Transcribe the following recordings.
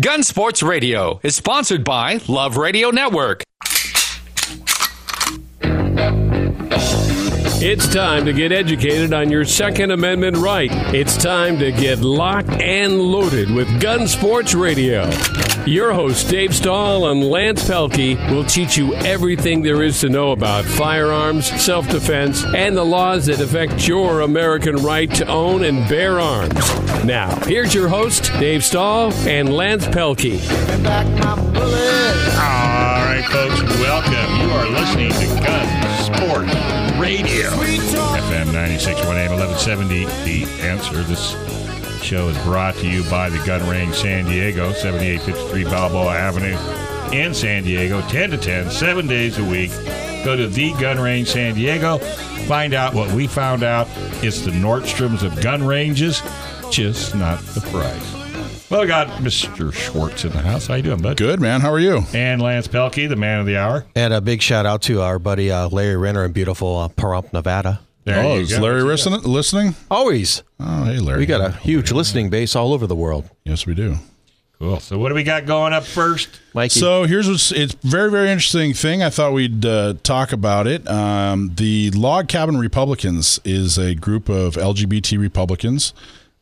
Gun Sports Radio is sponsored by Love Radio Network. It's time to get educated on your Second Amendment right. It's time to get locked and loaded with Gun Sports Radio. Your hosts, Dave Stahl and Lance Pelkey, will teach you everything there is to know about firearms, self defense, and the laws that affect your American right to own and bear arms. Now, here's your host, Dave Stahl and Lance Pelkey. All right, folks, welcome. You are listening to Gun Sports Radio. FM 961 AM 1170. The answer. This show is brought to you by the Gun Range San Diego, 7853 Balboa Avenue in San Diego, 10 to 10, seven days a week. Go to the Gun Range San Diego. Find out what we found out. It's the Nordstroms of gun ranges, just not the price. Well, we got Mr. Schwartz in the house. How you doing, bud? Good, man. How are you? And Lance Pelkey, the man of the hour. And a big shout out to our buddy uh, Larry Renner in beautiful uh, Pahrump, Nevada. There oh, is go. Larry listening? listening? Always. Oh, hey, Larry. We got a huge listening base all over the world. Yes, we do. Cool. So, what do we got going up first, Mikey? So here's what's it's very very interesting thing. I thought we'd uh, talk about it. Um, the Log Cabin Republicans is a group of LGBT Republicans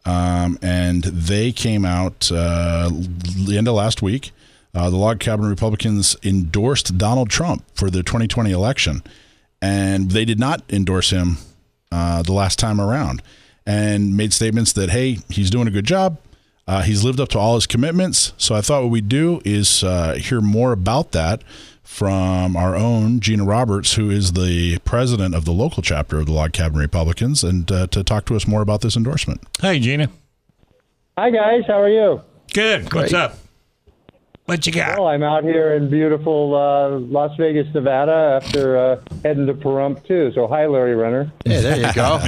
um, and they came out uh, the end of last week. Uh, the Log Cabin Republicans endorsed Donald Trump for the 2020 election, and they did not endorse him uh, the last time around, and made statements that hey, he's doing a good job. Uh, he's lived up to all his commitments. So I thought what we'd do is uh, hear more about that from our own Gina Roberts, who is the president of the local chapter of the Log Cabin Republicans, and uh, to talk to us more about this endorsement. Hey, Gina. Hi, guys. How are you? Good. Great. What's up? What you got? Well, I'm out here in beautiful uh, Las Vegas, Nevada, after uh, heading to Pahrump too. So, hi, Larry Renner. Yeah, there you go.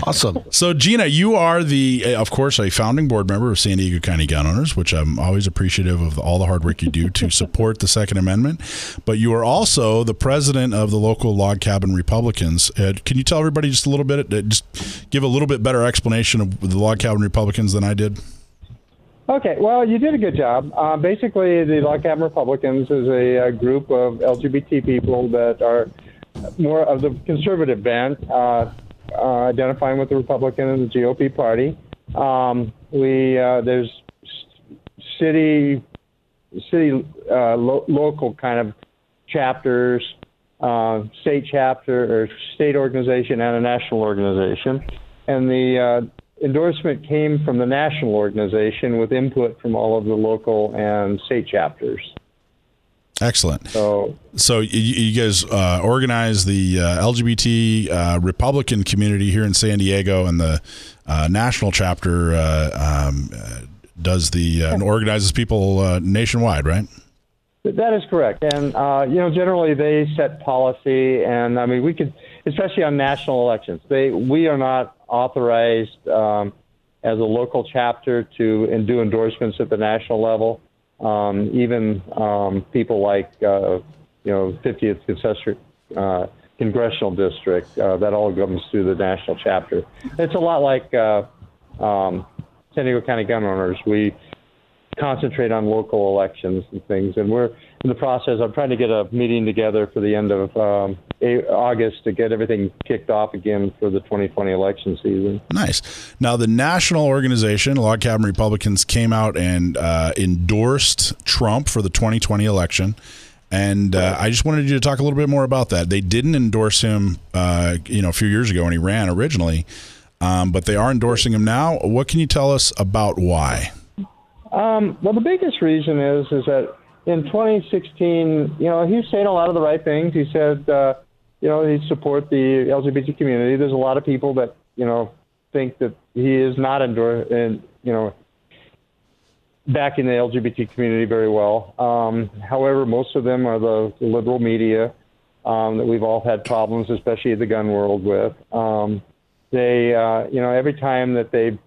awesome. So, Gina, you are the, uh, of course, a founding board member of San Diego County Gun Owners, which I'm always appreciative of all the hard work you do to support the Second Amendment. But you are also the president of the local log cabin Republicans. Uh, can you tell everybody just a little bit, uh, just give a little bit better explanation of the log cabin Republicans than I did? Okay, well, you did a good job. Uh, basically, the Log Republicans is a, a, group of LGBT people that are more of the conservative bent, uh, uh, identifying with the Republican and the GOP party. Um, we uh, there's city city uh, lo- local kind of chapters, state chapter or state organization, and a national organization, and the endorsement came from the national organization with input from all of the local and state chapters. Excellent. So, so you, you guys uh, organize the uh, LGBT uh, Republican community here in San Diego, and the uh, national chapter uh, um, does the uh, organizes people nationwide, right? That is correct, and you know generally they set policy, and I mean we could, especially on national elections, they we are not authorized um, as a local chapter to do endorsements at the national level. Um, even um, people like uh, you know 50th uh, Congressional District uh, that all comes through the national chapter. It's a lot like uh, um, San Diego County gun owners. We concentrate on local elections and things. And we're in the process. I'm trying to get a meeting together for the end of um, August to get everything kicked off again for the 2020 election season. Nice. Now, the national organization, Log Cabin Republicans, came out and uh, endorsed Trump for the 2020 election. And uh, I just wanted you to talk a little bit more about that. They didn't endorse him, uh, you know, a few years ago when he ran originally, um, but they are endorsing him now. What can you tell us about why? Um, well, the biggest reason is is that in 2016, you know, he's saying a lot of the right things. He said, uh, you know, he support the LGBT community. There's a lot of people that you know think that he is not endor- and you know backing the LGBT community very well. Um, however, most of them are the, the liberal media um, that we've all had problems, especially the gun world, with. Um, they, uh, you know, every time that they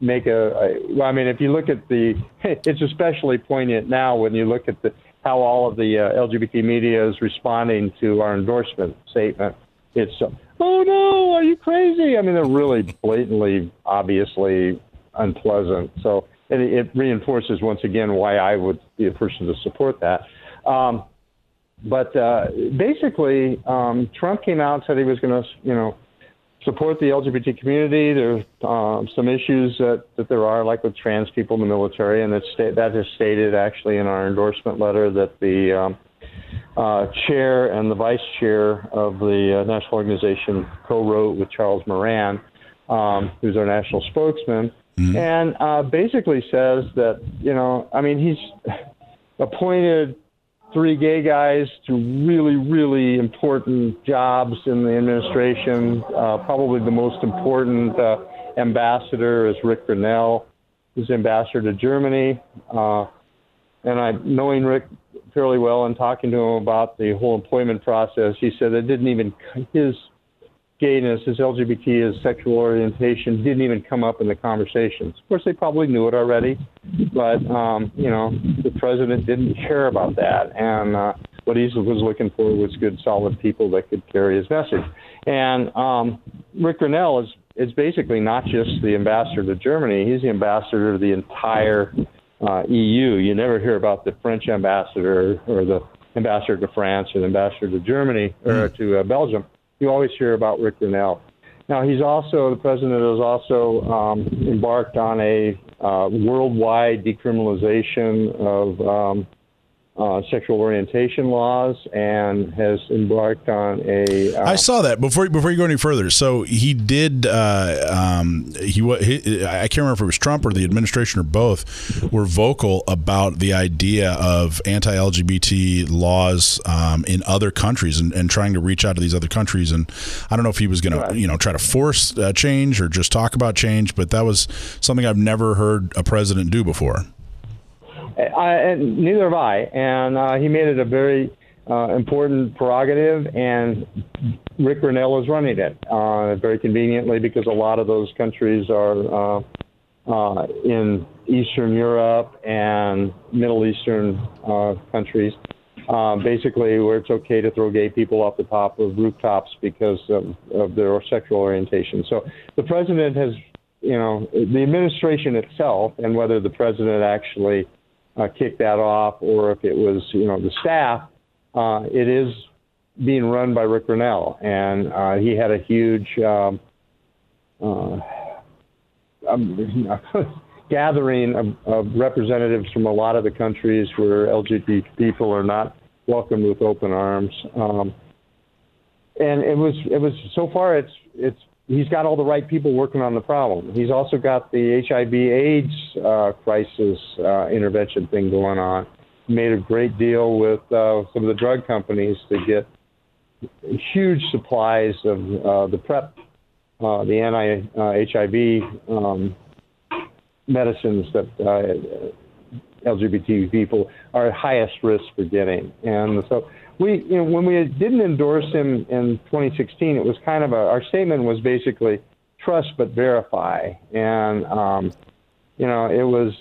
make a, a well, I mean, if you look at the, it's especially poignant now when you look at the how all of the uh, LGBT media is responding to our endorsement statement. It's, uh, oh no, are you crazy? I mean, they're really blatantly, obviously unpleasant. So and it reinforces once again why I would be a person to support that. Um, but uh, basically, um, Trump came out and said he was going to, you know, support the LGBT community. There's um, some issues that, that there are, like with trans people in the military, and sta- that is stated actually in our endorsement letter that the um, uh, chair and the vice chair of the uh, national organization co-wrote with Charles Moran, um, who's our national spokesman, mm-hmm. and uh, basically says that you know, I mean, he's appointed three gay guys to really, really important jobs in the administration. Uh, probably the most important uh, ambassador is Rick Grenell, who's ambassador to Germany. Uh, and I, knowing Rick fairly well and talking to him about the whole employment process, he said it didn't even his gayness, his LGBT, his sexual orientation didn't even come up in the conversations. Of course, they probably knew it already, but um, you know, the president didn't care about that, and uh, what he was looking for was good, solid people that could carry his message. And um, Rick Grenell is is basically not just the ambassador to Germany; he's the ambassador to the entire uh, EU. You never hear about the French ambassador or the ambassador to France or the ambassador to Germany or mm. to uh, Belgium you always hear about Rick Grenell. Now, he's also, the president has also um, embarked on a uh, worldwide decriminalization of um, uh, sexual orientation laws and has embarked on a. Uh, I saw that before before you go any further. So he did. Uh, um, he, he I can't remember if it was Trump or the administration or both were vocal about the idea of anti-LGBT laws um, in other countries and, and, trying to reach out to these other countries. And I don't know if he was going right. to you know try to force uh, change or just talk about change, but that was something I've never heard a president do before. I, neither have I. And uh, he made it a very uh, important prerogative, and Rick Grenell is running it uh, very conveniently because a lot of those countries are uh, uh, in Eastern Europe and Middle Eastern uh, countries. Uh, basically, where it's okay to throw gay people off the top of rooftops because of, of their sexual orientation. So the president has, you know, the administration itself, and whether the president actually uh, kick that off, or if it was you know the staff, uh, it is being run by Rick Grenell, and uh, he had a huge um, uh, um, gathering of, of representatives from a lot of the countries where LGBT people are not welcomed with open arms. Um, and it was it was so far it's it's he's got all the right people working on the problem. He's also got the HIV/AIDS uh, crisis uh, intervention thing going on. Made a great deal with uh, some of the drug companies to get huge supplies of uh, the PrEP, uh, the anti-HIV um, medicines that uh, LGBT people are at highest risk for getting, and so we, you know, when we didn't endorse him in 2016, it was kind of a, our statement was basically trust but verify. And, um, you know, it was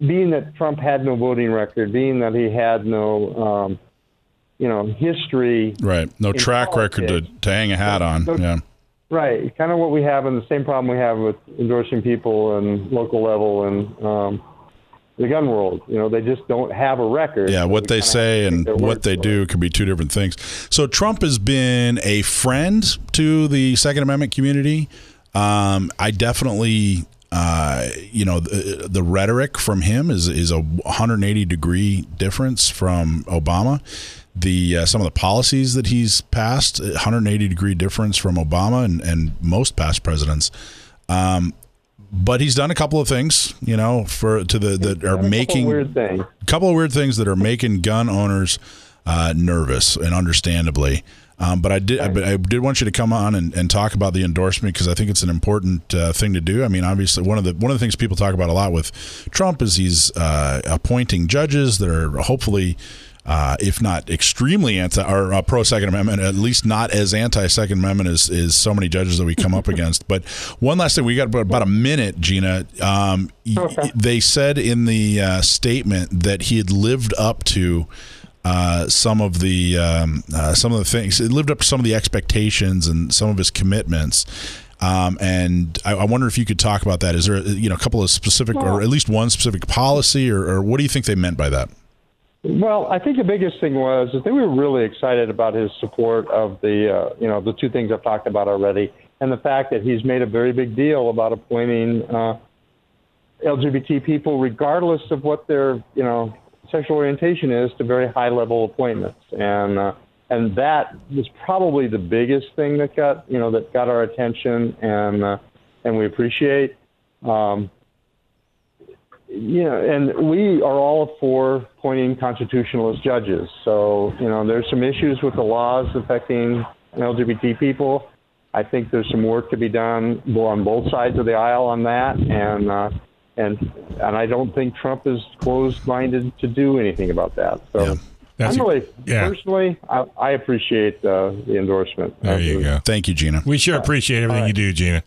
being that Trump had no voting record, being that he had no, um, you know, history. Right. No track politics. record to, to hang a hat on. So, yeah. Right. Kind of what we have, and the same problem we have with endorsing people and local level and, um, the gun world. You know, they just don't have a record. Yeah, what they say and what they do can be two different things. So Trump has been a friend to the Second Amendment community. Um, I definitely, uh, you know, the, the, rhetoric from him is is a 180 degree difference from Obama. The uh, some of the policies that he's passed, 180 degree difference from Obama and, and most past presidents. Um, but he's done a couple of things, you know, for to the that are making weird things. A couple of weird things that are making gun owners uh, nervous, and understandably. Um, but I did, right. I, I did want you to come on and, and talk about the endorsement because I think it's an important uh, thing to do. I mean, obviously, one of the one of the things people talk about a lot with Trump is he's uh, appointing judges that are hopefully uh, if not extremely anti or uh, pro Second Amendment, at least not as anti Second Amendment as, as so many judges that we come up against. But one last thing, we got about a minute, Gina. Um, okay. They said in the uh, statement that he had lived up to. Uh, some of the um, uh, some of the things. It lived up to some of the expectations and some of his commitments. Um, and I, I wonder if you could talk about that. Is there, you know, a couple of specific, or at least one specific policy, or, or what do you think they meant by that? Well, I think the biggest thing was that they were really excited about his support of the, uh, you know, the two things I've talked about already, and the fact that he's made a very big deal about appointing uh, LGBT people, regardless of what their, you know, sexual orientation is, to very high level appointments, and uh, and that was probably the biggest thing that got, you know, that got our attention, and uh, and we appreciate. Um, you know, and we are all for appointing constitutionalist judges. So, you know, there's some issues with the laws affecting LGBT people. I think there's some work to be done on both sides of the aisle on that, and uh, and and I don't think Trump is closed-minded to do anything about that. So. Yeah. That's I'm really yeah. personally, I, I appreciate uh, the endorsement. There you go. Thank you, Gina. We sure appreciate everything you do, Gina.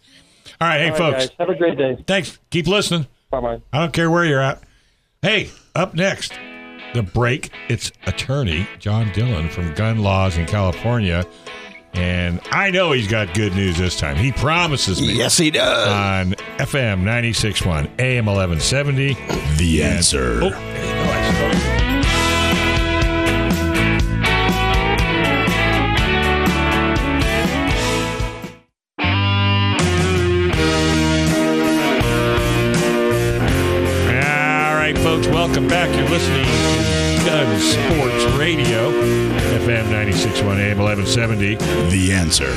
All right, hey, All right, folks. guys, have a great day. Thanks. Keep listening. Bye bye. I don't care where you're at. Hey, up next, the break. It's attorney John Dillon from Gun Laws in California. And I know he's got good news this time. He promises me. Yes, he does. On FM 96.1, AM 1170. The And- answer. Oh, welcome back. You're listening to Gun Sports Radio, FM 96.1 AM 1170. The answer.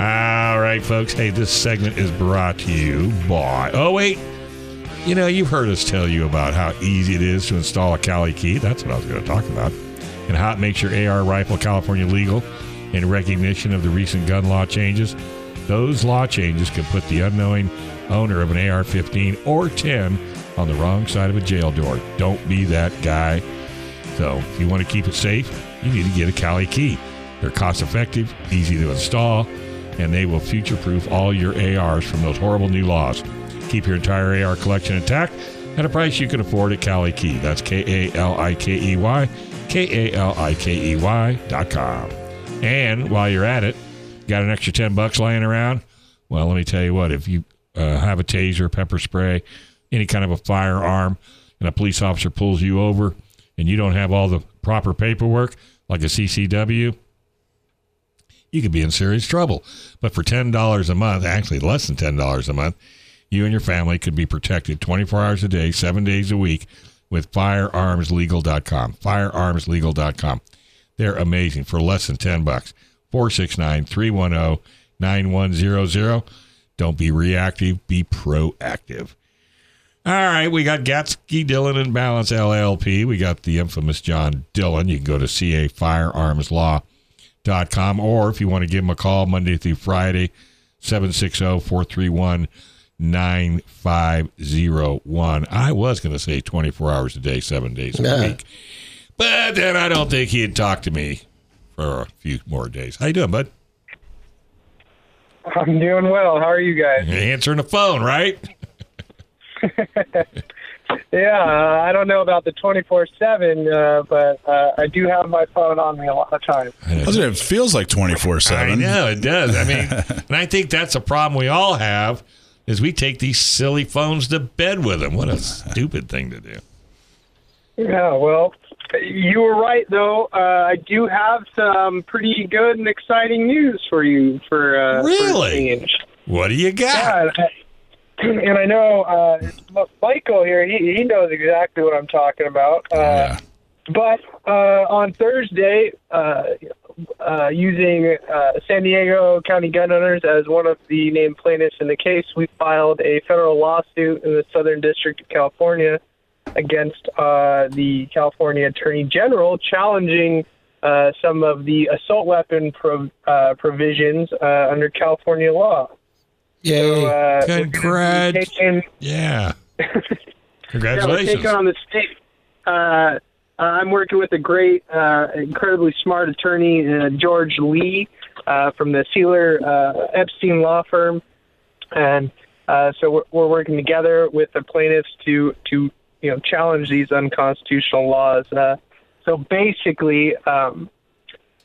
All right, folks. Hey, this segment is brought to you by. Oh, wait. You know, you've heard us tell you about how easy it is to install a Cali key. That's what I was going to talk about. And how it makes your AR rifle California legal in recognition of the recent gun law changes. Those law changes can put the unknowing owner of an AR 15 or 10 on the wrong side of a jail door. Don't be that guy. So, if you want to keep it safe, you need to get a Cali key. They're cost effective, easy to install, and they will future proof all your ARs from those horrible new laws. Keep your entire AR collection intact at a price you can afford at Cali Key. That's K A L I K E Y, K A L I K E Y dot com. And while you're at it, got an extra 10 bucks laying around? Well, let me tell you what, if you uh, have a taser, pepper spray, any kind of a firearm, and a police officer pulls you over and you don't have all the proper paperwork, like a CCW, you could be in serious trouble. But for $10 a month, actually less than $10 a month, you and your family could be protected 24 hours a day, seven days a week with firearmslegal.com. Firearmslegal.com. They're amazing for less than 10 bucks. 469 310 9100. Don't be reactive, be proactive. All right, we got Gatzke Dillon and Ballance LLP. We got the infamous John Dillon. You can go to cafirearmslaw.com or if you want to give him a call Monday through Friday, 760 431 9501. I was going to say 24 hours a day, seven days a Yeah. week. But then I don't think he'd talk to me for a few more days. How you doing, bud? I'm doing well. How are you guys? Answering the phone, right? Yeah, uh, I don't know about the 24 7, uh, but uh, I do have my phone on me a lot of times. Doesn't it feels like 24 I 7? know it does. I mean, and I think that's a problem we all have is we take these silly phones to bed with them. What a stupid thing to do. Yeah, well, you were right, though. Uh, I do have some pretty good and exciting news for you for, uh, Really? change. What do you got? Yeah, and I- know uh, Michael here, he, he knows exactly what I'm talking about. Uh, Yeah. But uh, on Thursday, uh, uh, using uh, San Diego County gun owners as one of the named plaintiffs in the case, we filed a federal lawsuit in the Southern District of California against uh, the California Attorney General, challenging uh, some of the assault weapon prov- uh, provisions uh, under California law. Yay. So, uh, we're Congrats. taking- Yeah. yeah, we're Congratulations. taking on the state. Uh, I'm working with a great, uh, incredibly smart attorney, uh, George Lee, uh, from the Seiler uh, Epstein law firm, and uh, so we're, we're working together with the plaintiffs to to you know challenge these unconstitutional laws. Uh, so basically, um,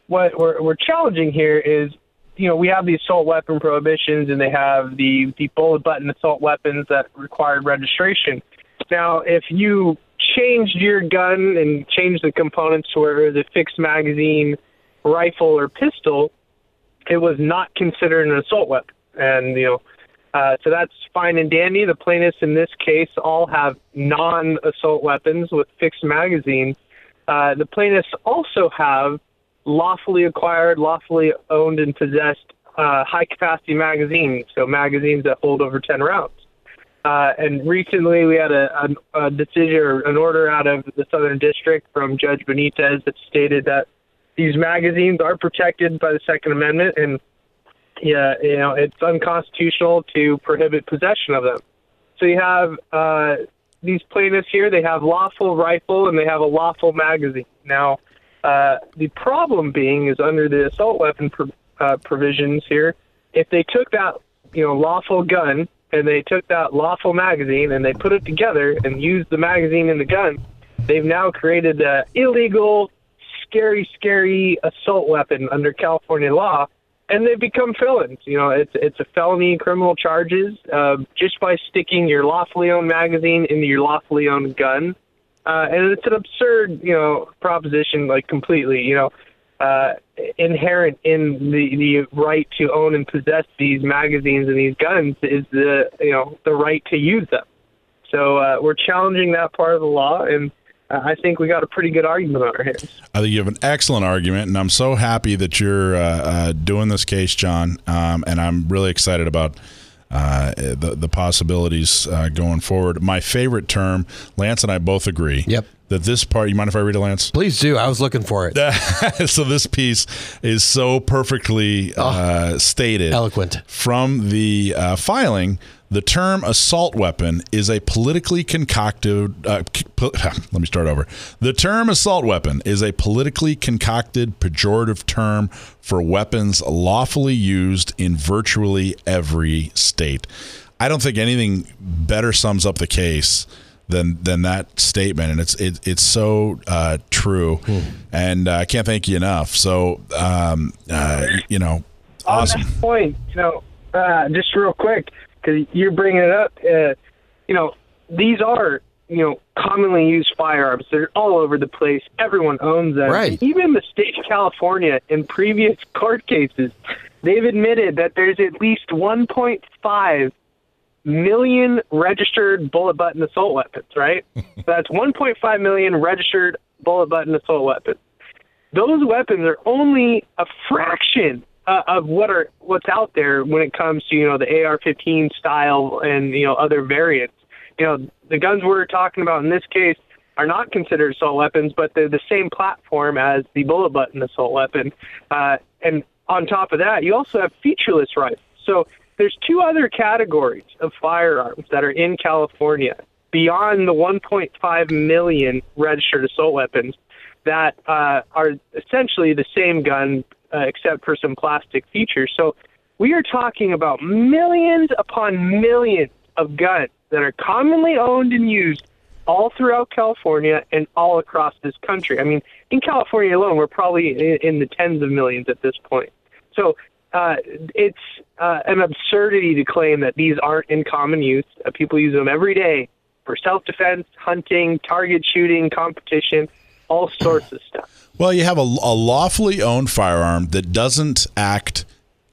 what we're, we're challenging here is you know, we have the assault weapon prohibitions, and they have the the bullet button assault weapons that required registration. Now, if you changed your gun and changed the components to where it was a fixed magazine rifle or pistol, it was not considered an assault weapon, and you know. Uh, so that's fine and dandy. The plaintiffs in this case all have non-assault weapons with fixed magazines. Uh, the plaintiffs also have lawfully acquired, lawfully owned, and possessed uh, high-capacity magazines, so magazines that hold over 10 rounds. Uh, and recently, we had a, a, a decision or an order out of the Southern District from Judge Benitez that stated that these magazines are protected by the Second Amendment, and yeah, you know, it's unconstitutional to prohibit possession of them. So you have uh, these plaintiffs here; they have lawful rifle and they have a lawful magazine. Now, uh, the problem being is under the assault weapon pro- uh, provisions here, if they took that you know lawful gun and they took that lawful magazine and they put it together and used the magazine and the gun, they've now created an illegal, scary, scary assault weapon under California law and they've become felons. You know, it's it's a felony criminal charges uh, just by sticking your lawfully owned magazine into your lawfully owned gun, uh, and it's an absurd, you know, proposition. Like completely, you know, uh, inherent in the the right to own and possess these magazines and these guns is the you know the right to use them. So uh, we're challenging that part of the law and. Uh, I think we got a pretty good argument on our hands. I think you have an excellent argument, and I'm so happy that you're uh, uh, doing this case, John. Um, and I'm really excited about uh, the the possibilities uh, going forward. My favorite term, Lance and I both agree. Yep. That this part, you mind if I read it, Lance? Please do. I was looking for it. so this piece is so perfectly uh, stated, Eloquent. from the uh, filing. The term assault weapon is a politically concocted. Uh, po- let me start over. The term assault weapon is a politically concocted pejorative term for weapons lawfully used in virtually every state. I don't think anything better sums up the case than than that statement, and it's it, it's so uh, true, and uh, I can't thank you enough. So, um, uh, you know, awesome. On that point, you know, uh, just real quick, because you're bringing it up, uh, you know, these are, you know, commonly used firearms. They're all over the place. Everyone owns them. Right. Even the state of California, in previous court cases, they've admitted that there's at least 1.5 million registered bullet button assault weapons, right? so that's 1.5 million registered bullet button assault weapons. Those weapons are only a fraction uh, of what are what's out there when it comes to you know the AR-15 style and you know other variants. You know the guns we're talking about in this case are not considered assault weapons, but they're the same platform as the bullet button assault weapon. Uh, and on top of that, you also have featureless rifles. So there's two other categories of firearms that are in California beyond the 1.5 million registered assault weapons that uh, are essentially the same gun uh, except for some plastic features. So we are talking about millions upon millions of guns that are commonly owned and used all throughout California and all across this country. I mean, in California alone, we're probably in, in the tens of millions at this point. So uh, it's uh, an absurdity to claim that these aren't in common use. Uh, people use them every day for self-defense, hunting, target shooting, competition, all sorts of stuff. Well, you have a, a lawfully owned firearm that doesn't act,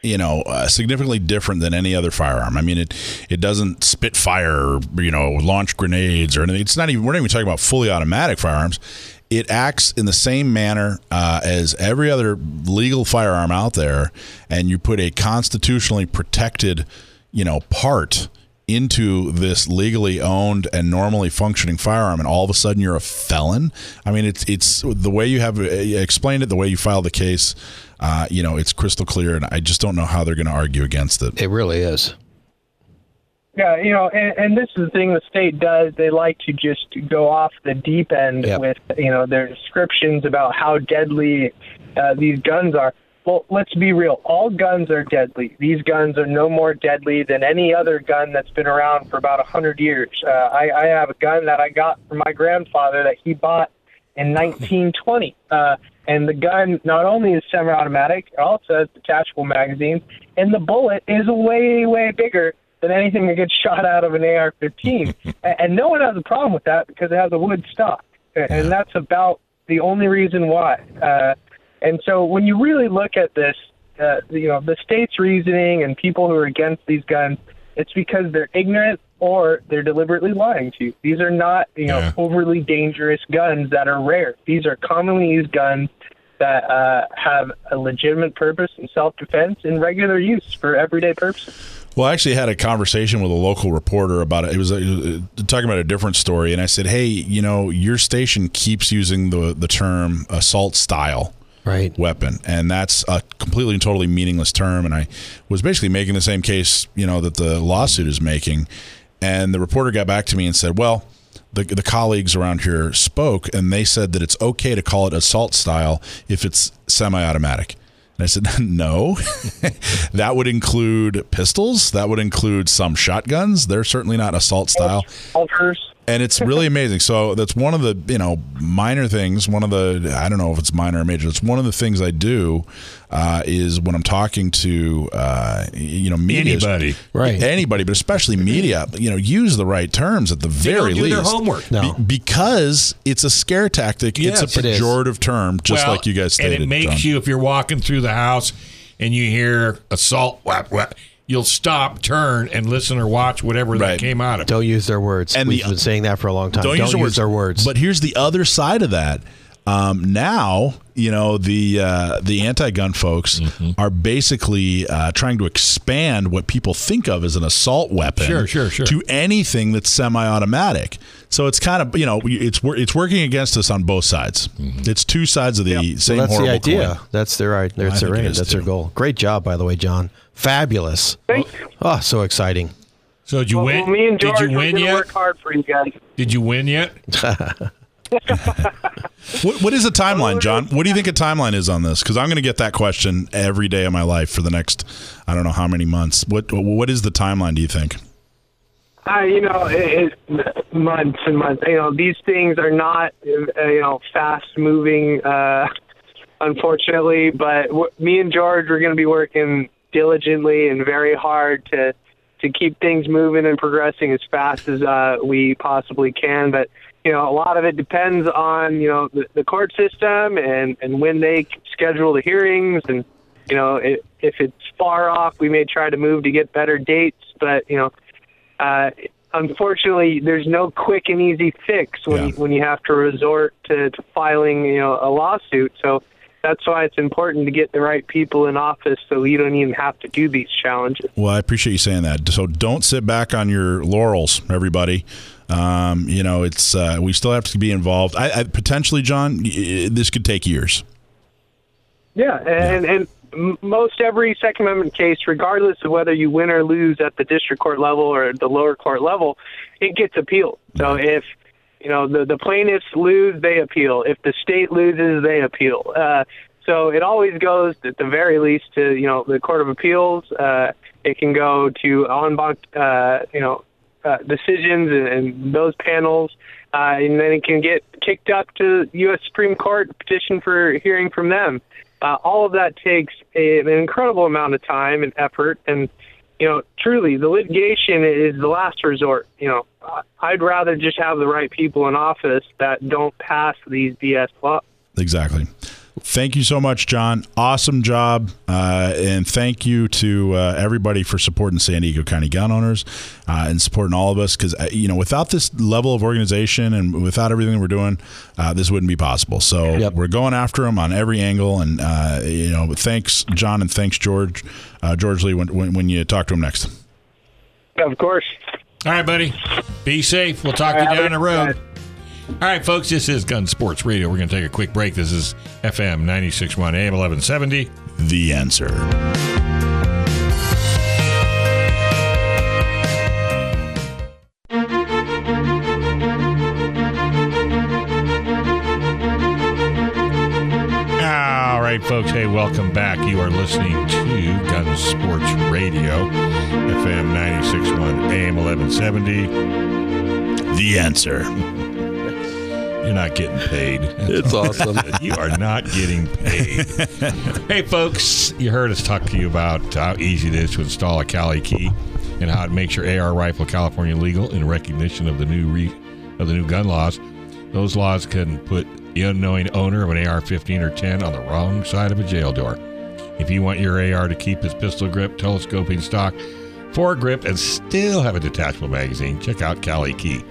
you know, uh, significantly different than any other firearm. I mean, it it doesn't spit fire, or, you know, launch grenades or anything. It's not even. We're not even talking about fully automatic firearms. It acts in the same manner uh, as every other legal firearm out there, and you put a constitutionally protected, you know, part into this legally owned and normally functioning firearm and all of a sudden you're a felon i mean it's it's the way you have uh, explained it the way you filed the case uh, you know it's crystal clear and i just don't know how they're going to argue against it It really is. Yeah, you know, and, and this is the thing the state does. They like to just go off the deep end Yep. with, you know, their descriptions about how deadly uh, these guns are. Well, let's be real. All guns are deadly. These guns are no more deadly than any other gun that's been around for about a hundred years. Uh, I, I have a gun that I got from my grandfather that he bought in 1920. Uh, and the gun not only is semi-automatic, it also has detachable magazines, and the bullet is way, way bigger than anything that gets shot out of an AR-15. and, and no one has a problem with that because it has a wood stock, and that's about the only reason why. Uh, and so when you really look at this, uh, you know, the state's reasoning and people who are against these guns, it's because they're ignorant or they're deliberately lying to you. These are not, you know, Yeah. overly dangerous guns that are rare. These are commonly used guns that uh, have a legitimate purpose in self-defense and regular use for everyday purposes. Well, I actually had a conversation with a local reporter about it. It was, uh, talking about a different story, and I said, "Hey, you know, your station keeps using the the term assault style." Right. weapon and that's a completely and totally meaningless term and i was basically making the same case you know that the lawsuit is making and the reporter got back to me and said well the, the colleagues around here spoke and they said that it's okay to call it assault style if it's semi-automatic and I said, no, that would include pistols. That would include some shotguns. They're certainly not assault style. And it's really amazing. So that's one of the you know minor things. One of the I don't know if it's minor or major. It's one of the things I do uh, is when I'm talking to uh, you know media, Anybody. Right. anybody, but especially media. You know, use the right terms at the They very don't do least. their homework. No. Be- because it's a scare tactic. Yes, it's a it is. pejorative term, just Well, like you guys stated. And it makes John. you, if you're walking through the house and you hear assault, whap, whap, you'll stop, turn, and listen or watch whatever that came out of it. Don't use their words. And We've the- been saying that for a long time. don't, use, their, their words. But here's the other side of that. Um, now, you know, the uh, the anti-gun folks Mm-hmm. are basically uh, trying to expand what people think of as an assault weapon Sure, sure, sure. to anything that's semi-automatic. So it's kind of you know it's it's working against us on both sides. Mm-hmm. It's two sides of the same well, that's the idea. coin. That's their that's I their aim. is, That's their goal. Great job, by the way, John. Fabulous. Thank Oh, so exciting. So did you Well, win? well, me and George, did you win yet? work hard for you guys. Did you win yet? What, what is the timeline, John? What do you think a timeline is on this? Because I'm going to get that question every day of my life for the next I don't know how many months. What what is the timeline? Do you think? Uh, you know, it, it, months and months. You know, these things are not, uh, you know, fast moving, uh, unfortunately. But w- me and George, we're going to be working diligently and very hard to to keep things moving and progressing as fast as uh, we possibly can. But you know, a lot of it depends on you know the, the court system and and when they schedule the hearings and you know if, if it's far off, we may try to move to get better dates. But you know uh, unfortunately, there's no quick and easy fix when Yeah. you, when you have to resort to, to filing, you know, a lawsuit. So that's why it's important to get the right people in office, so you don't even have to do these challenges. Well, I appreciate you saying that. So don't sit back on your laurels, everybody. Um, you know, it's uh, we still have to be involved. I, I potentially, John, this could take years. Yeah, and and most every Second Amendment case, regardless of whether you win or lose at the district court level or the lower court level, it gets appealed. So if you know the the plaintiffs lose, they appeal. If the state loses, they appeal. Uh, so it always goes, at the very least, to you know the Court of Appeals. Uh, it can go to en banc, uh, you know, uh, decisions and, and those panels, uh, and then it can get kicked up to U.S. Supreme Court, petition for hearing from them. Uh, all of that takes a, an incredible amount of time and effort, and you know, truly, the litigation is the last resort. You know, I'd rather just have the right people in office that don't pass these BS laws. Exactly. Thank you so much, John. Awesome job, uh, and thank you to uh, everybody for supporting San Diego County gun owners uh, and supporting all of us. Because you know, without this level of organization and without everything we're doing, uh, this wouldn't be possible. So Yep. we're going after them on every angle, and uh, you know, thanks, John, and thanks, George, uh, George Lee, when, when, when you talk to him next. Of course. All right, buddy. Be safe. We'll talk to you down the road. All right, folks, this is Gun Sports Radio. We're going to take a quick break. This is FM 961 AM 1170. The answer. Right, folks. Hey, welcome back. You are listening to Gun Sports Radio, FM 961 AM 1170. The answer. You're not getting paid. It's awesome. you are not getting paid. hey, folks, you heard us talk to you about how easy it is to install a Cali key and how it makes your AR rifle California legal in recognition of the new re- of the new gun laws. Those laws can put the unknowing owner of an AR-15 or 10 on the wrong side of a jail door. If you want your AR to keep its pistol grip, telescoping stock, foregrip, and still have a detachable magazine, check out Cali Key.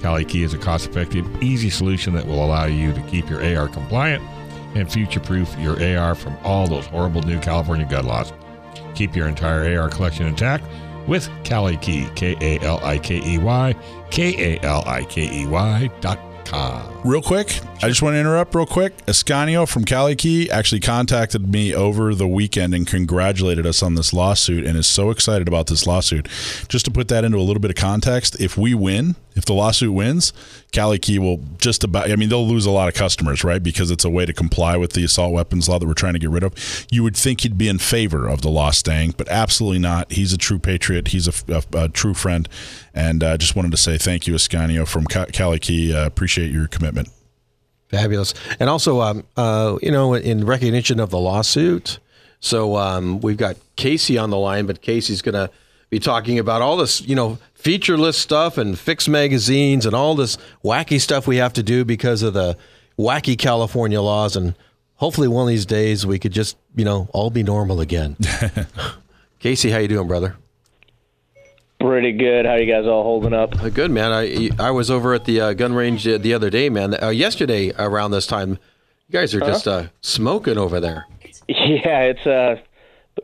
Cali Key is a cost effective, easy solution that will allow you to keep your AR compliant and future proof your AR from all those horrible new California gun laws. Keep your entire AR collection intact with Cali Key, K A L I K E Y, K A L I K E Y dot com. Real quick, I just want to interrupt real quick. Escanio from Cali Key actually contacted me over the weekend and congratulated us on this lawsuit and is so excited about this lawsuit. Just to put that into a little bit of context, if we win, if the lawsuit wins, Cali Key will just about, I mean, they'll lose a lot of customers, right? Because it's a way to comply with the assault weapons law that we're trying to get rid of. You would think he'd be in favor of the law staying, but absolutely not. He's a true patriot, he's a, a, a true friend. And I uh, just wanted to say thank you, Escanio from Cali Key. Uh, appreciate your commitment. Fabulous. And also, um, uh, you know, in recognition of the lawsuit, so um, we've got Casey on the line, but Casey's going to be talking about all this, you know, featureless stuff and fixed magazines and all this wacky stuff we have to do because of the wacky California laws. And hopefully, one of these days we could just, you know, all be normal again. Casey, how you doing, brother? Pretty good. How you guys all holding up? Uh, good, man. I I was over at the uh, gun range the other day, man. Uh, yesterday around this time, you guys are just uh, smoking over there. Yeah, it's uh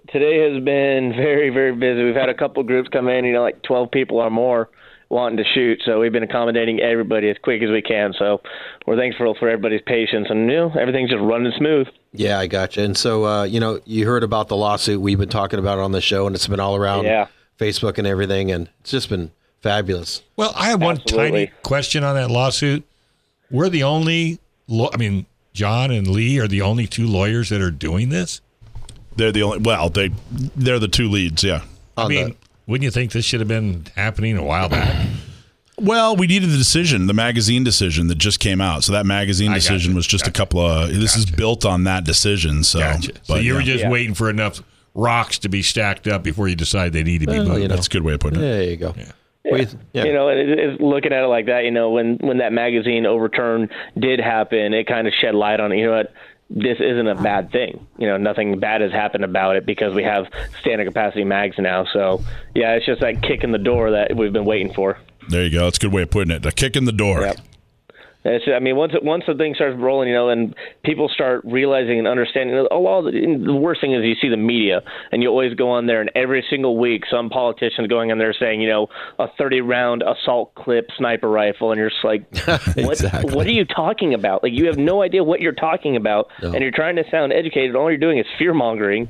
today has been very very busy. We've had a couple groups come in, you know, like 12 people or more wanting to shoot. So we've been accommodating everybody as quick as we can. So we're thankful for everybody's patience, and you know, everything's just running smooth. Yeah, I gotcha. And so, uh, you know, you heard about the lawsuit. We've been talking about it on the show, and it's been all around. Yeah Facebook and everything, and it's just been fabulous. Well, I have one Absolutely. tiny question on that lawsuit. We're the only, I mean, John and Lee are the only two lawyers that are doing this. They're the only. Well, they they're the two leads. Yeah. I mean, the, wouldn't you think this should have been happening a while back? Well, we needed the decision, the magazine decision that just came out. So that magazine decision was just gotcha. a couple of. This gotcha. is built on that decision. So, gotcha. so you yeah. were just yeah. waiting for enough rocks to be stacked up before you decide they need to be well, moved. You know, That's a good way of putting it. There you go. Yeah. Yeah. yeah. You know, it, it, looking at it like that, you know, when when that magazine overturn did happen, it kind of shed light on it. You know what? This isn't a bad thing. You know, nothing bad has happened about it because we have standard capacity mags now. So, yeah, it's just that kick in the door that we've been waiting for. There you go. That's a good way of putting it. A kick in the door. Yep. It's, I mean, once once the thing starts rolling, you know, and people start realizing and understanding. A lot of the, the worst thing is you see the media, and you always go on there, and every single week, some politicians going on there saying, you know, a 30 round assault clip sniper rifle, and you're just like, what, exactly. what are you talking about? Like, you have no idea what you're talking about, no. and you're trying to sound educated. All you're doing is fear mongering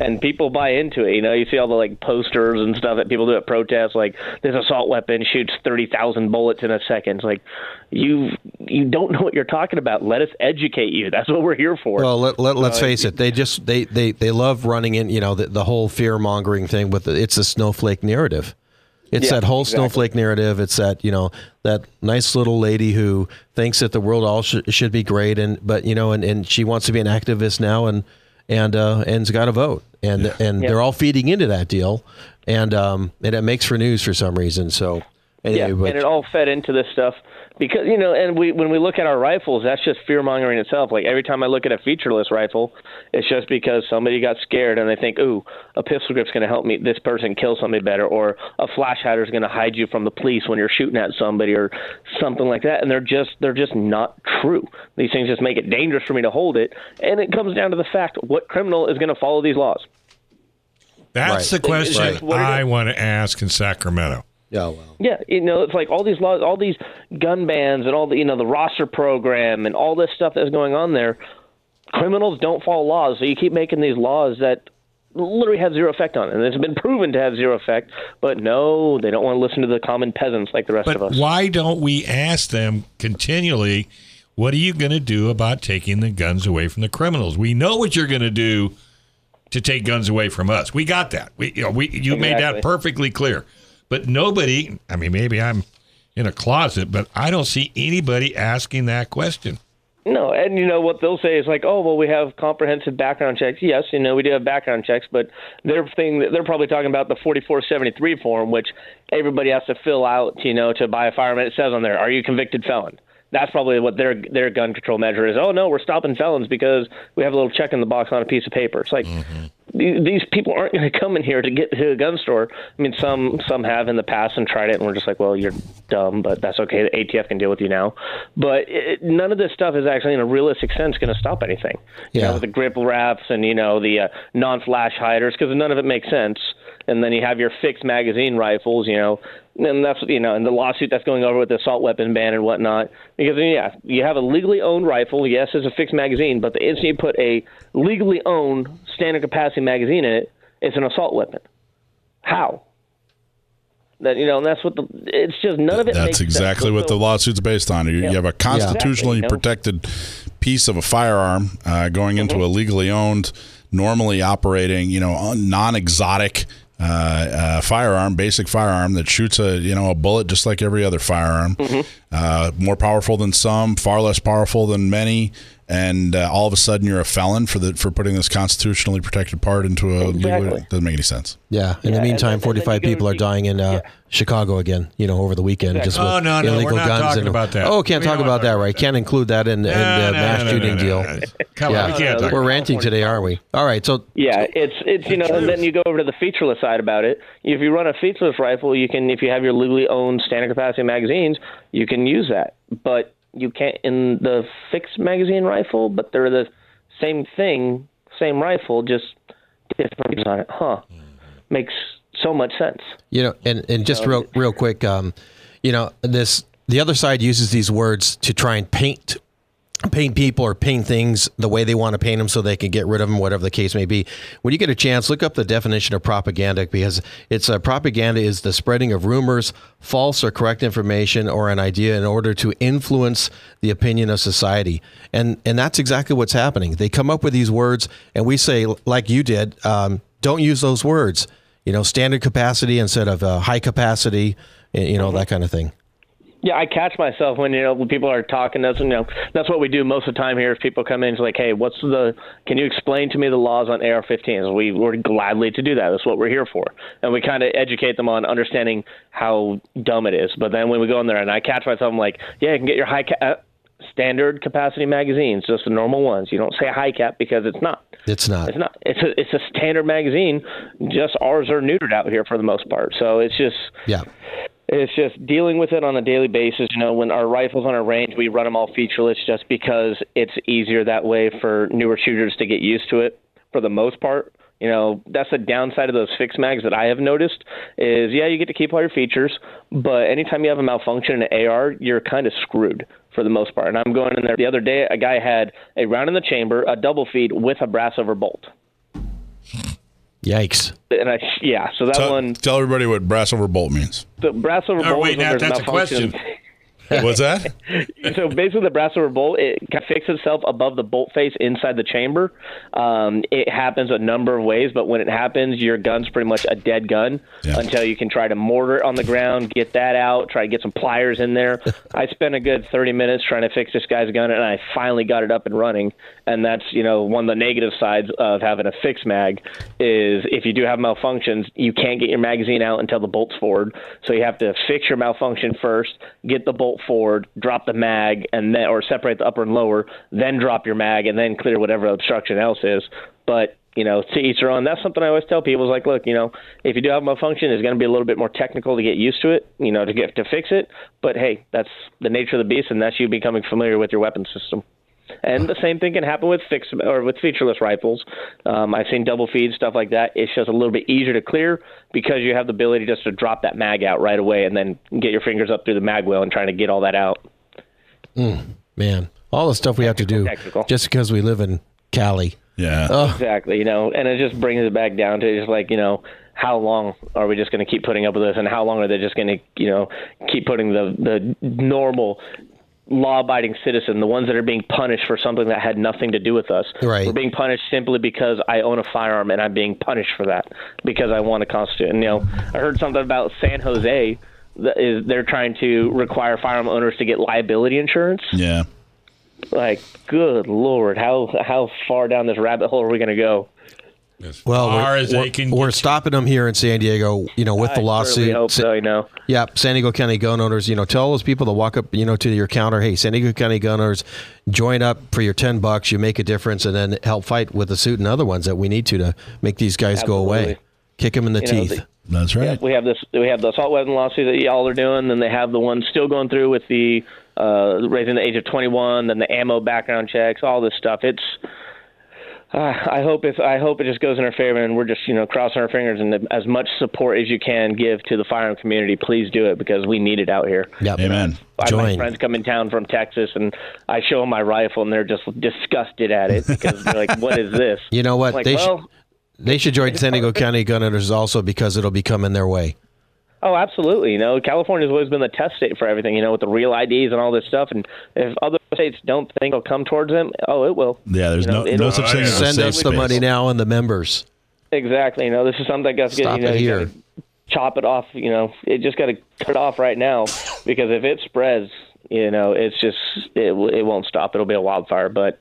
and people buy into it. You know, you see all the like posters and stuff that people do at protests, like this assault weapon shoots thirty thousand bullets in a second. It's like you you don't know what you're talking about. Let us educate you. That's what we're here for. Well, let, let, us uh, face it. They just they, they they love running in. You know, the, the whole fear mongering thing with the, it's a snowflake narrative. It's yeah, that whole exactly. snowflake narrative. It's that you know that nice little lady who thinks that the world all sh- should be great, and but you know, and, and she wants to be an activist now, and and uh, and's got a vote, and yeah. and yeah. they're all feeding into that deal, and um, and it makes for news for some reason. So anyway, yeah, but, and it all fed into this stuff because you know, and we when we look at our rifles, that's just fear mongering itself. Like every time I look at a featureless rifle, it's just because somebody got scared and they think, "Ooh, a pistol grip's going to help me this person kill somebody better," or a flash hider is going to hide you from the police when you're shooting at somebody, or something like that. And they're just they're just not true. These things just make it dangerous for me to hold it, and it comes down to the fact: what criminal is going to follow these laws? That's right. the question right. I want to ask in Sacramento. Yeah, well. Yeah, you know, it's like all these laws, all these gun bans, and all the you know the roster program, and all this stuff that's going on there. Criminals don't follow laws, so you keep making these laws that literally have zero effect on it. And it's been proven to have zero effect, but no, they don't want to listen to the common peasants like the rest but of us. Why don't we ask them continually, what are you going to do about taking the guns away from the criminals? We know what you're going to do to take guns away from us. We got that. We, you know, we you exactly. made that perfectly clear. But nobody, I mean, maybe I'm in a closet, but I don't see anybody asking that question. No, and you know what they'll say is like, oh well, we have comprehensive background checks. Yes, you know we do have background checks, but their thing they're probably talking about the 4473 form, which everybody has to fill out, you know, to buy a firearm. It says on there, are you convicted felon? That's probably what their their gun control measure is. Oh no, we're stopping felons because we have a little check in the box on a piece of paper. It's like mm-hmm. These people aren't going to come in here to get to a gun store. I mean, some some have in the past and tried it, and we're just like, well, you're dumb, but that's okay. The ATF can deal with you now. But it, none of this stuff is actually, in a realistic sense, going to stop anything. You Yeah. know, with the grip wraps and you know the uh, non-flash hiders, because none of it makes sense. And then you have your fixed magazine rifles, you know, and that's you know, and the lawsuit that's going over with the assault weapon ban and whatnot. Because yeah, you have a legally owned rifle. Yes, it's a fixed magazine, but the instant you put a legally owned standard capacity magazine in it, it's an assault weapon. How? That you know, and that's what the. It's just none of it. That's exactly sense. what the lawsuit's based on. You, you have a constitutionally know? protected piece of a firearm uh, going into Mm-hmm. a legally owned, normally operating, you know, non-exotic uh, uh, firearm, basic firearm that shoots a you know a bullet just like every other firearm. Mm-hmm. Uh, more powerful than some, far less powerful than many. And uh, all of a sudden, you're a felon for the for putting this constitutionally protected part into a legally Exactly. doesn't make any sense. Yeah. In Yeah, the meantime, and then- and 45 people are dying in uh, yeah. Chicago again. You know, over the weekend, just with Oh, no, no, we're illegal not guns. talking and, about that. Oh, can't We talk about that, right? about Can't include that in, in No, the no, mass no, no, shooting no, deal. no, no. Come yeah, on, we can't we're ranting today, aren't we? All right, so Yeah, it's it's you know, and then you go over to the featureless side about it. If you run a featureless rifle, you can if you have your legally owned standard capacity magazines, you can use that. But you can't in the fixed magazine rifle. But they're the same thing, same rifle, just different on it. Huh? Makes so much sense. you know, and and just real real quick, um, you know, this the other side uses these words to try and paint paint people or paint things the way they want to paint them so they can get rid of them whatever the case may be. When you get a chance look up the definition of propaganda because it's uh, propaganda is the spreading of rumors false or correct information or an idea in order to influence the opinion of society. And and that's exactly what's happening. They come up with these words and we say like you did um, don't use those words. You know standard capacity instead of uh, high capacity you know that kind of thing Yeah, I catch myself when you know when people are talking. That's you know that's what we do most of the time here. Is people come in, it's like, hey, what's the? Can you explain to me the laws on AR-15s? We we're gladly to do that. That's what we're here for, and we kind of educate them on understanding how dumb it is. But then when we go in there, and I catch myself, I'm like, yeah, you can get your high ca- uh, standard capacity magazines, just the normal ones. You don't say high cap because it's not. it's not It's not. It's a it's a standard magazine. Just ours are neutered out here for the most part. So it's just yeah it's just dealing with it on a daily basis. You know, when our rifles on our range, we run them all featureless just because it's easier that way for newer shooters to get used to it. For the most part, you know, that's the downside of those fixed mags that I have noticed. Is yeah, you get to keep all your features, but anytime you have a malfunction in an AR, you're kind of screwed for the most part. And I'm going in there the other day. A guy had a round in the chamber, a double feed with a brass over bolt. Yikes And I, yeah, so that Tell, one, tell everybody what brass over bolt means. the brass over Oh, bolt. wait, now that's a question. What's that? so basically, the brass over bolt it can fix itself above the bolt face inside the chamber. Um, it happens a number of ways, but when it happens, your gun's pretty much a dead gun Yeah. until you can try to mortar it on the ground, get that out, try to get some pliers in there. I spent a good 30 minutes trying to fix this guy's gun, and I finally got it up and running. And that's you know one of the negative sides of having a fixed mag is if you do have malfunctions, you can't get your magazine out until the bolt's forward. So you have to fix your malfunction first, get the bolt forward, drop the mag, and then or separate the upper and lower, then drop your mag, and then clear whatever obstruction else is. But you know, to each their own. That's something I always tell people is like, look, you know, if you do have a malfunction, it's going to be a little bit more technical to get used to it, you know, to get to fix it. But hey, that's the nature of the beast, and that's you becoming familiar with your weapon system. And the same thing can happen with fixed or with featureless rifles. Um, I've seen double feed stuff like that. It's just a little bit easier to clear because you have the ability just to drop that mag out right away and then get your fingers up through the mag well and trying to get all that out. Mm, man all the stuff we have to do technical. just because we live in cali Yeah. Exactly, you know, and it just brings it back down to just like you know, how long are we just going to keep putting up with this, and how long are they just going to you know keep putting the the normal law-abiding citizen, the ones that are being punished for something that had nothing to do with us, Right. we're being punished simply because I own a firearm and I'm being punished for that because I want a constitute. And you know, I heard something about San Jose. that is they're trying to require firearm owners to get liability insurance. Yeah. Like, good lord, how how far down this rabbit hole are we going to go? Well, we're, as we're- can we're stopping them here in San Diego. You know, with I the lawsuit. hope so. You know, Yeah, San Diego County gun owners, you know, tell those people to walk up, you know, to your counter, hey, San Diego County gun owners, join up for your 10 bucks, you make a difference, and then help fight with the suit and other ones that we need to to make these guys go away. Kick them in the You know, teeth. the- That's right. we have this we have the assault weapon lawsuit that y'all are doing, and they have the one still going through with the uh, raising the age of 21, then the ammo background checks, all this stuff. It's uh, I hope if I hope it just goes in our favor, and we're just you know crossing our fingers and as much support as you can give to the firearm community. Please do it because we need it out here. Yep. Amen. I have Join. my friends come in town from Texas, and I show them my rifle, and they're just disgusted at it because they're like, "What is this?" You know what? Like, they, well, should, they should join San Diego County gun owners also because it'll be coming their way. Oh, absolutely. You know, California's always been the test state for everything. You know, with the real IDs and all this stuff. And if other states don't think it'll come towards them, oh, it will. Yeah, there's You know, no no such thing as a Send safe us the money now and the members. Exactly. You know, this is something that's Stop you know, you here. Chop it off. You know, it just got to cut it off right now because if it spreads, you know, it's just it it won't stop. It'll be a wildfire. But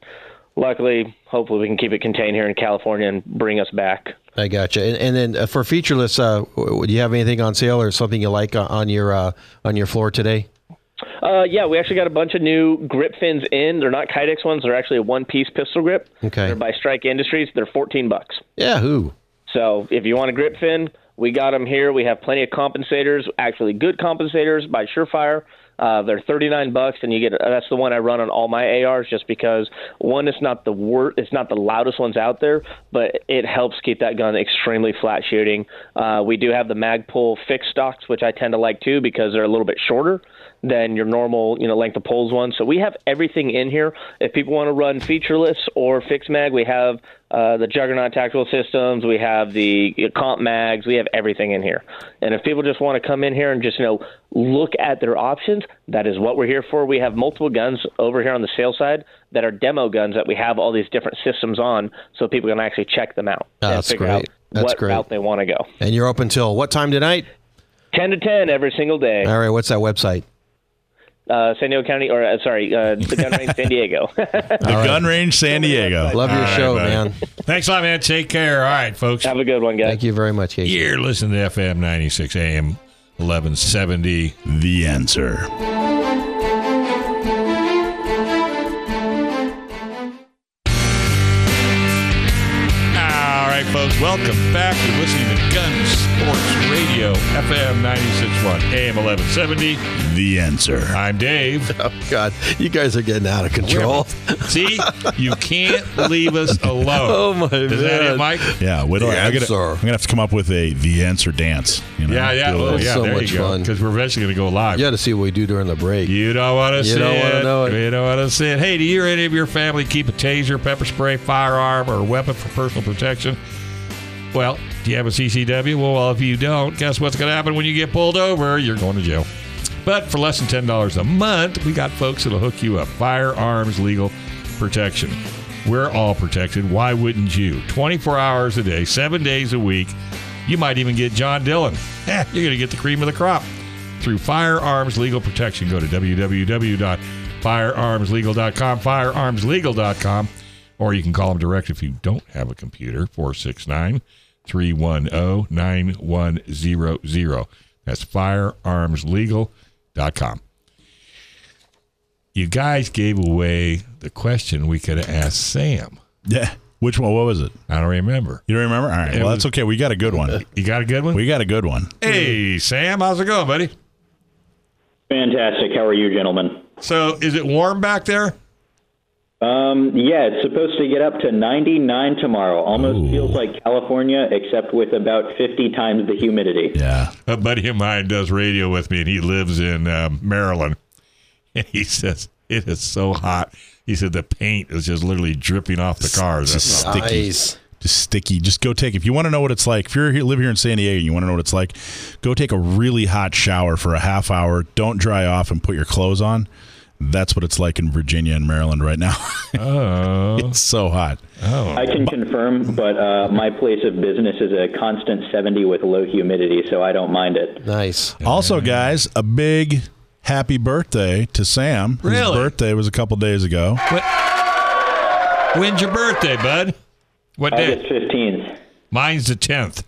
luckily, hopefully, we can keep it contained here in California and bring us back. I gotcha. And, and then uh, for featureless, uh, w- do you have anything on sale or something you like on- on your uh, on your floor today? Uh, yeah, we actually got a bunch of new grip fins in. They're not Kydex ones. They're actually a one-piece pistol grip. Okay. They're by Strike Industries. They're 14 bucks. Yeah, who? So if you want a grip fin, we got them here. We have plenty of compensators, actually good compensators by Surefire. Uh, they're 39 bucks, and you get that's the one I run on all my ARs, just because one, it's not the wor- it's not the loudest ones out there, but it helps keep that gun extremely flat shooting. Uh, we do have the Magpul fixed stocks, which I tend to like too because they're a little bit shorter than your normal, you know, length of poles one. So we have everything in here. If people want to run featureless or fixed mag, we have uh, the Juggernaut tactical systems. We have the comp mags. We have everything in here. And if people just want to come in here and just you know look at their options, that is what we're here for. We have multiple guns over here on the sale side that are demo guns that we have all these different systems on, so people can actually check them out Oh, and that's figure great. out That's what great. route they want to go. And you're open till what time tonight? Ten to ten every single day. All right, what's that website? Uh, San Diego County, or uh, sorry, uh, the gun range, San Diego. The Gun Range San Diego. Love your All right, show, buddy. man. Thanks a lot, man. Take care. All right, folks. have a good one, guys. Thank you very much, Casey. You're listening to FM 96 AM 1170. The answer. Right, folks. Welcome back. You're listening to Gun Sports Radio, FM 96.1 AM 1170. The answer. I'm Dave. Oh God, you guys are getting out of control. See, you can't leave us alone. Oh, my Is that it, Mike? Yeah, wait, till The I, I gotta, answer. I'm gonna have to come up with a the answer dance. You know? Yeah, yeah. Do Oh, yeah. so there much you go. fun. Because we're eventually going to go live. You got to see what we do during the break. You don't want to You see don't it. wanna know it. You don't want to see it. Hey, do you or any of your family keep a taser, pepper spray, firearm, or weapon for personal protection? Well, do you have a CCW? Well, if you don't, guess what's going to happen when you get pulled over? You're going to jail. But for less than $10 a month, we got folks that'll hook you up. Firearms Legal Protection. We're all protected. Why wouldn't you? 24 hours a day, seven days a week. You might even get John Dillon. You're going to get the cream of the crop through Firearms Legal Protection. Go to www.firearmslegal.com, firearmslegal.com, or you can call them direct if you don't have a computer, 469 310 9100. That's firearmslegal.com. You guys gave away the question we could have asked Sam. Yeah. Which one? What was it? I don't remember. You don't remember? All right. It Well, was- that's okay. We got a good one. You got a good one? We got a good one. hey, Sam, how's it going, buddy? Fantastic. How are you, gentlemen? So, is it warm back there? Um, yeah, it's supposed to get up to 99 tomorrow. Almost feels like California, except with about 50 times the humidity. Yeah. a buddy of mine does radio with me, and he lives in um, Maryland. And he says it is so hot. He said the paint is just literally dripping off the cars. It's That's just all. sticky. Nice. Just sticky. Just go take. If you want to know what it's like, if you're here, live here in San Diego, and you want to know what it's like, go take a really hot shower for a half hour. Don't dry off and put your clothes on. That's what it's like in Virginia and Maryland right now. Oh. it's so hot. Oh, I can confirm, but uh, my place of business is a constant 70 with low humidity, so I don't mind it. Nice. Also, guys, a big happy birthday to Sam. His birthday was a couple days ago. When's your birthday, bud? What August day? 15th. Mine's the 10th.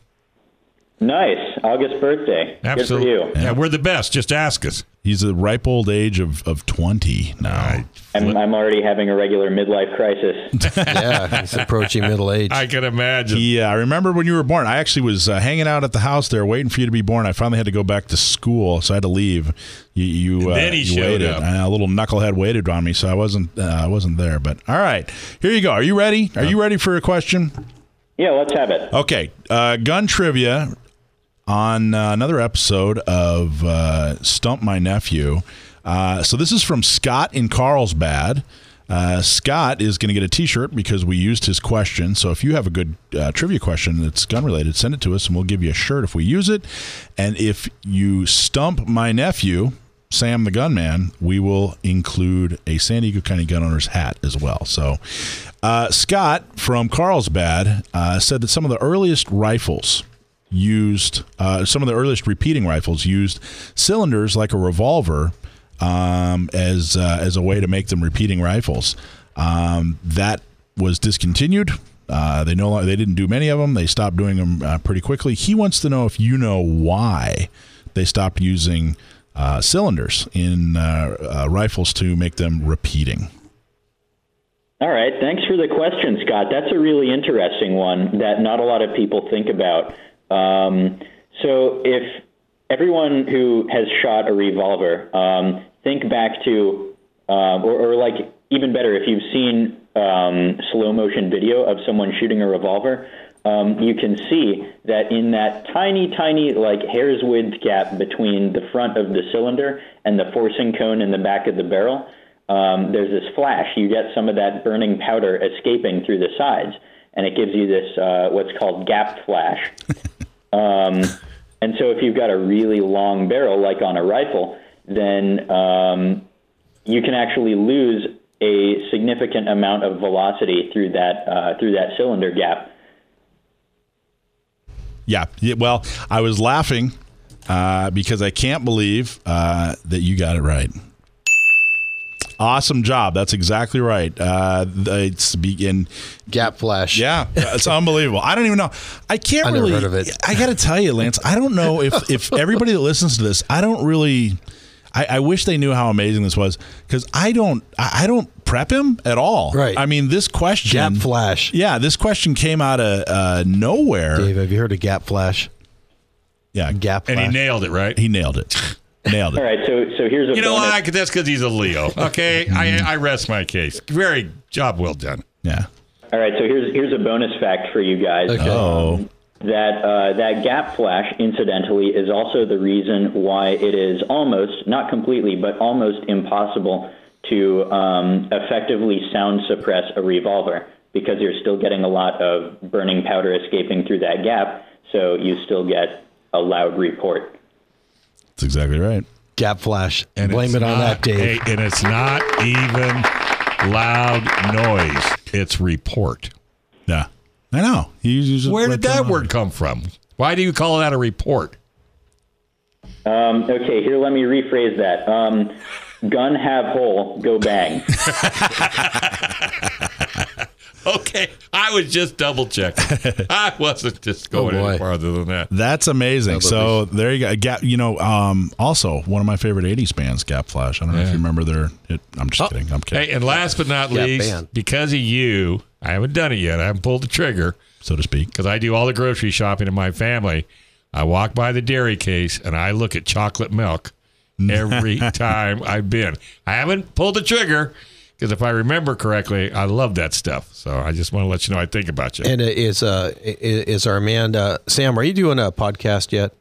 Nice. August birthday. Absolutely. Good for you. Yeah, we're the best. Just ask us. He's a ripe old age of, of 20 now. I'm, I'm already having a regular midlife crisis. Yeah, he's approaching middle age. I can imagine. Yeah, I remember when you were born. I actually was uh, hanging out at the house there, waiting for you to be born. I finally had to go back to school, so I had to leave. You, you, uh, then he you showed waited. up. And a little knucklehead waited on me, so I wasn't. Uh, I wasn't there. But all right, here you go. Are you ready? Are you ready for a question? yeah, let's have it. Okay, uh, gun trivia on uh, another episode of uh, Stump My Nephew. Uh, so this is from Scott in Carlsbad. Uh, Scott is going to get a T-shirt because we used his question. So if you have a good uh, trivia question that's gun related, send it to us and we'll give you a shirt if we use it. And if you stump my nephew, Sam the Gunman, we will include a San Diego County gun owner's hat as well. So uh, Scott from Carlsbad uh, said that some of the earliest rifles used, uh, some of the earliest repeating rifles used cylinders like a revolver um, as uh, as a way to make them repeating rifles. Um, that was discontinued. Uh, they no longer, they didn't do many of them. They stopped doing them uh, pretty quickly. He wants to know if you know why they stopped using uh, cylinders in uh, rifles to make them repeating. All right. Thanks for the question, Scott. That's a really interesting one that not a lot of people think about. Um, so, if everyone who has shot a revolver, um, think back to, um, or, or like even better, if you've seen um, slow motion video of someone shooting a revolver, um, you can see that in that tiny, tiny, like hair's width gap between the front of the cylinder and the forcing cone in the back of the barrel, um, there's this flash. You get some of that burning powder escaping through the sides, and it gives you this uh, what's called gap flash. Um, and so, if you've got a really long barrel, like on a rifle, then um, you can actually lose a significant amount of velocity through that uh, through that cylinder gap. Yeah. well, I was laughing uh, because I can't believe uh, that you got it right. Awesome job. That's exactly right. Uh, it's begin. Gap flash. Yeah, it's unbelievable. I don't even know. I can't I never really. heard of it. I got to tell you, Lance. I don't know if if everybody that listens to this, I don't really. I, I wish they knew how amazing this was because I don't. I, I don't prep him at all. Right. I mean, this question. Gap flash. Yeah, this question came out of uh, nowhere. Dave, have you heard of gap flash? Yeah, Gap And he nailed it, right? he nailed it. Nailed it. right, so so here's a You know bonus. why? That's because he's a Leo. Okay, I, I rest my case. Very job well done. Yeah. All right, so here's here's a bonus fact for you guys. Okay. Oh. that uh, that gap flash, incidentally, is also the reason why it is almost, not completely, but almost impossible to um, effectively sound suppress a revolver because you're still getting a lot of burning powder escaping through that gap, so you still get a loud report. That's exactly right. Gap flash. And Blame it on not- that, Dave. hey, and it's not even loud noise. It's report. Yeah. I know. He uses Where did that word come from? Why do you call that a report? Um, okay, here, let me rephrase that. Um, gun have hole, go bang. Okay, I was just double checking. I wasn't just going Oh, any farther than that. That's amazing. So there you go. Gap. You know, um, also one of my favorite '80s bands, Gap Flash. I don't know if you remember their. It, I'm just kidding. I'm kidding, Hey, and last but not Yeah, least, band. because of you, I haven't done it yet. I haven't pulled the trigger so to speak. because I do all the grocery shopping in my family. I walk by the dairy case and I look at chocolate milk every time I've been. I haven't pulled the trigger because if I remember correctly, I love that stuff. So I just want to let you know I think about you. And uh, is uh is our man uh, Sam? Are you doing a podcast yet?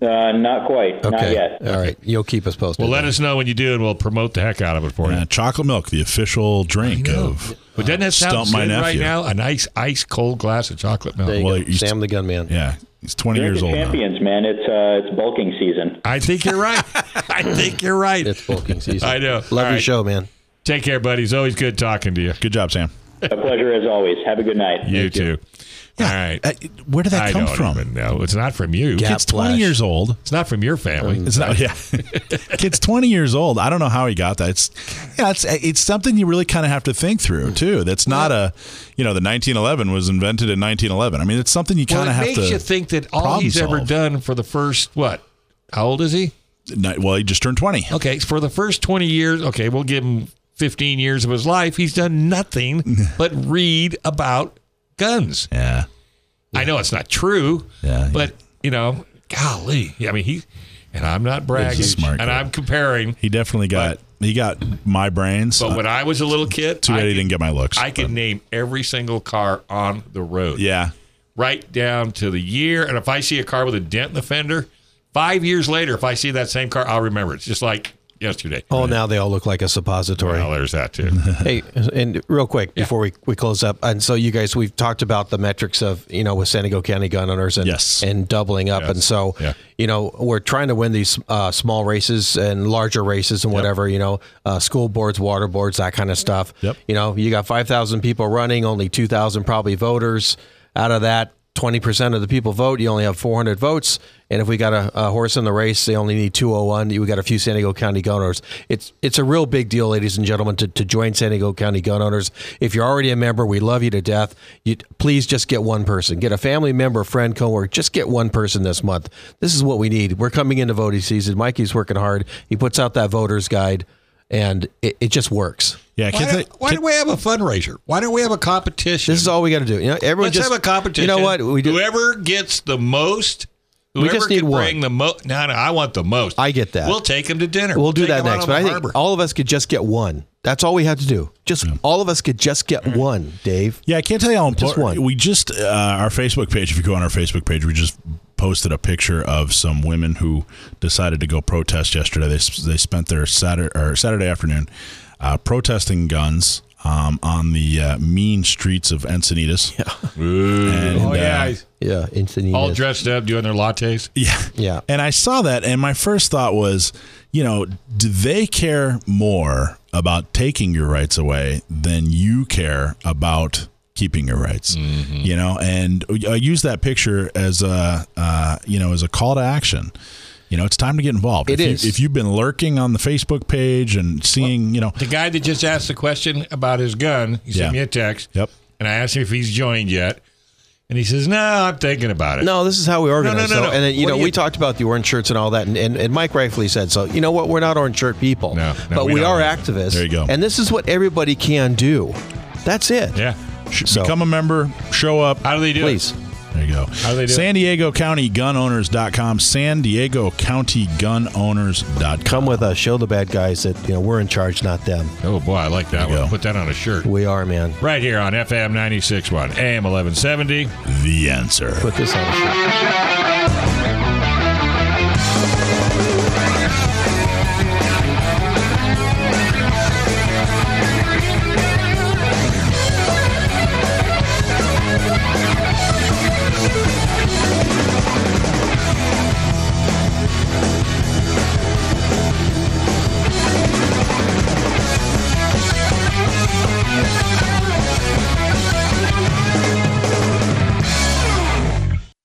Uh, not quite, not yet. All right. You'll keep us posted. well, let us know when you do, and we'll promote the heck out of it for Uh, you. chocolate milk, the official drink of But doesn't that sound Stump my good right now? A nice ice cold glass of chocolate milk. There you Well, go. he's- Sam the Gunman. Yeah, he's 20 Drink years the old now. champions, man. It's uh, it's bulking season. I think you're right. I think you're right. It's bulking season. I know. Love All your right. show, man. Take care, buddy. It's always good talking to you. Good job, Sam. A pleasure as always. Have a good night. You too. All right. Uh, where did that I come don't from? No. It's not from you. Gap Kid's 20 flash. years old. It's not from your family. It's not. Yeah, kid's 20 years old. I don't know how he got that. It's yeah. It's it's something you really kind of have to think through too. That's not a, you know, the 1911 was invented in 1911. I mean, it's something you kind it of have makes to. you think that all problem he's ever done for the first what? How old is he? Well, he just turned 20. Okay, for the first 20 years, okay, we'll give him 15 years of his life. He's done nothing but read about guns. Yeah. I know it's not true, Yeah, but you know, golly, I mean, he and I'm not bragging, smart and kid. I'm comparing. He definitely got he got my brains. But when I was a little kid, too I bad he could- didn't get my looks. I could name every single car on the road. Yeah. right down to the year. And if I see a car with a dent in the fender, five years later, if I see that same car, I'll remember. It's just like yesterday. Oh, now they all look like a suppository. Well, there's that too. hey, and real quick before we, we close up, and so you guys, we've talked about the metrics of you know with San Diego County gun owners and Yes. and doubling up, Yes. and so Yeah. you know we're trying to win these uh, small races and larger races and whatever you know, uh, school boards, water boards, that kind of stuff. Yep. You know, you got five thousand people running, only two thousand probably voters. Out of that, twenty percent of the people vote. You only have four hundred votes. And if we got a, a horse in the race, they only need 201. We got a few San Diego County gun owners. It's it's a real big deal, ladies and gentlemen, to, to join San Diego County gun owners. If you're already a member, we love you to death. You please just get one person, get a family member, friend, coworker. Just get one person this month. This is what we need. We're coming into voting season. Mikey's working hard. He puts out that voters guide, and it, it just works. Yeah. Why, Kids, don't, why don't we have a fundraiser? Why don't we have a competition? This is all we got to do. You know, everyone Let's just have a competition. You know what? We do. Whoever gets the most. Whoever just need can one. bring the most. No, no, I want the most. I get that. We'll take them to dinner. We'll do take that 'em out next. But I think harbor. all of us could just get one. That's all we have to do. Just all of us could just get one, Dave. Yeah, I can't tell you how important. Just important. one. We just uh, our Facebook page. If you go on our Facebook page, we just posted a picture of some women who decided to go protest yesterday. They they spent their Saturday or Saturday afternoon uh, protesting guns um, on the uh, mean streets of Encinitas. Yeah, and, oh yeah, uh, Yeah, instantly. all dressed up doing their lattes. yeah, Yeah. And I saw that, and my first thought was, you know, do they care more about taking your rights away than you care about keeping your rights? Mm-hmm. You know, and I use that picture as a, uh, you know, as a call to action. You know, it's time to get involved. It if is. You, if you've been lurking on the Facebook page and seeing, you know, The guy that just asked the question about his gun, he Yeah. sent me a text. Yep. And I asked him if he's joined yet. And he says, No, I'm thinking about it. No, this is how we organize. no, no, so- no. And then, you What know, you- we talked about the orange shirts and all that, and, and, and Mike rightfully said so. You know what? We're not orange shirt people, No, no, but we we, are activists. There you go. And this is what everybody can do. That's it. Yeah. So- become a member, show up. How do they do Please. it? There you go. How do they do it? San Diego County Gunowners.com. San Diego County Gunowners.com. Come with us. Show the bad guys that you know we're in charge, not them. Oh, boy, I like that one. go. Put that on a shirt. We are, man. Right here on FM 96.1, AM 1170. The answer. Put this on a shirt.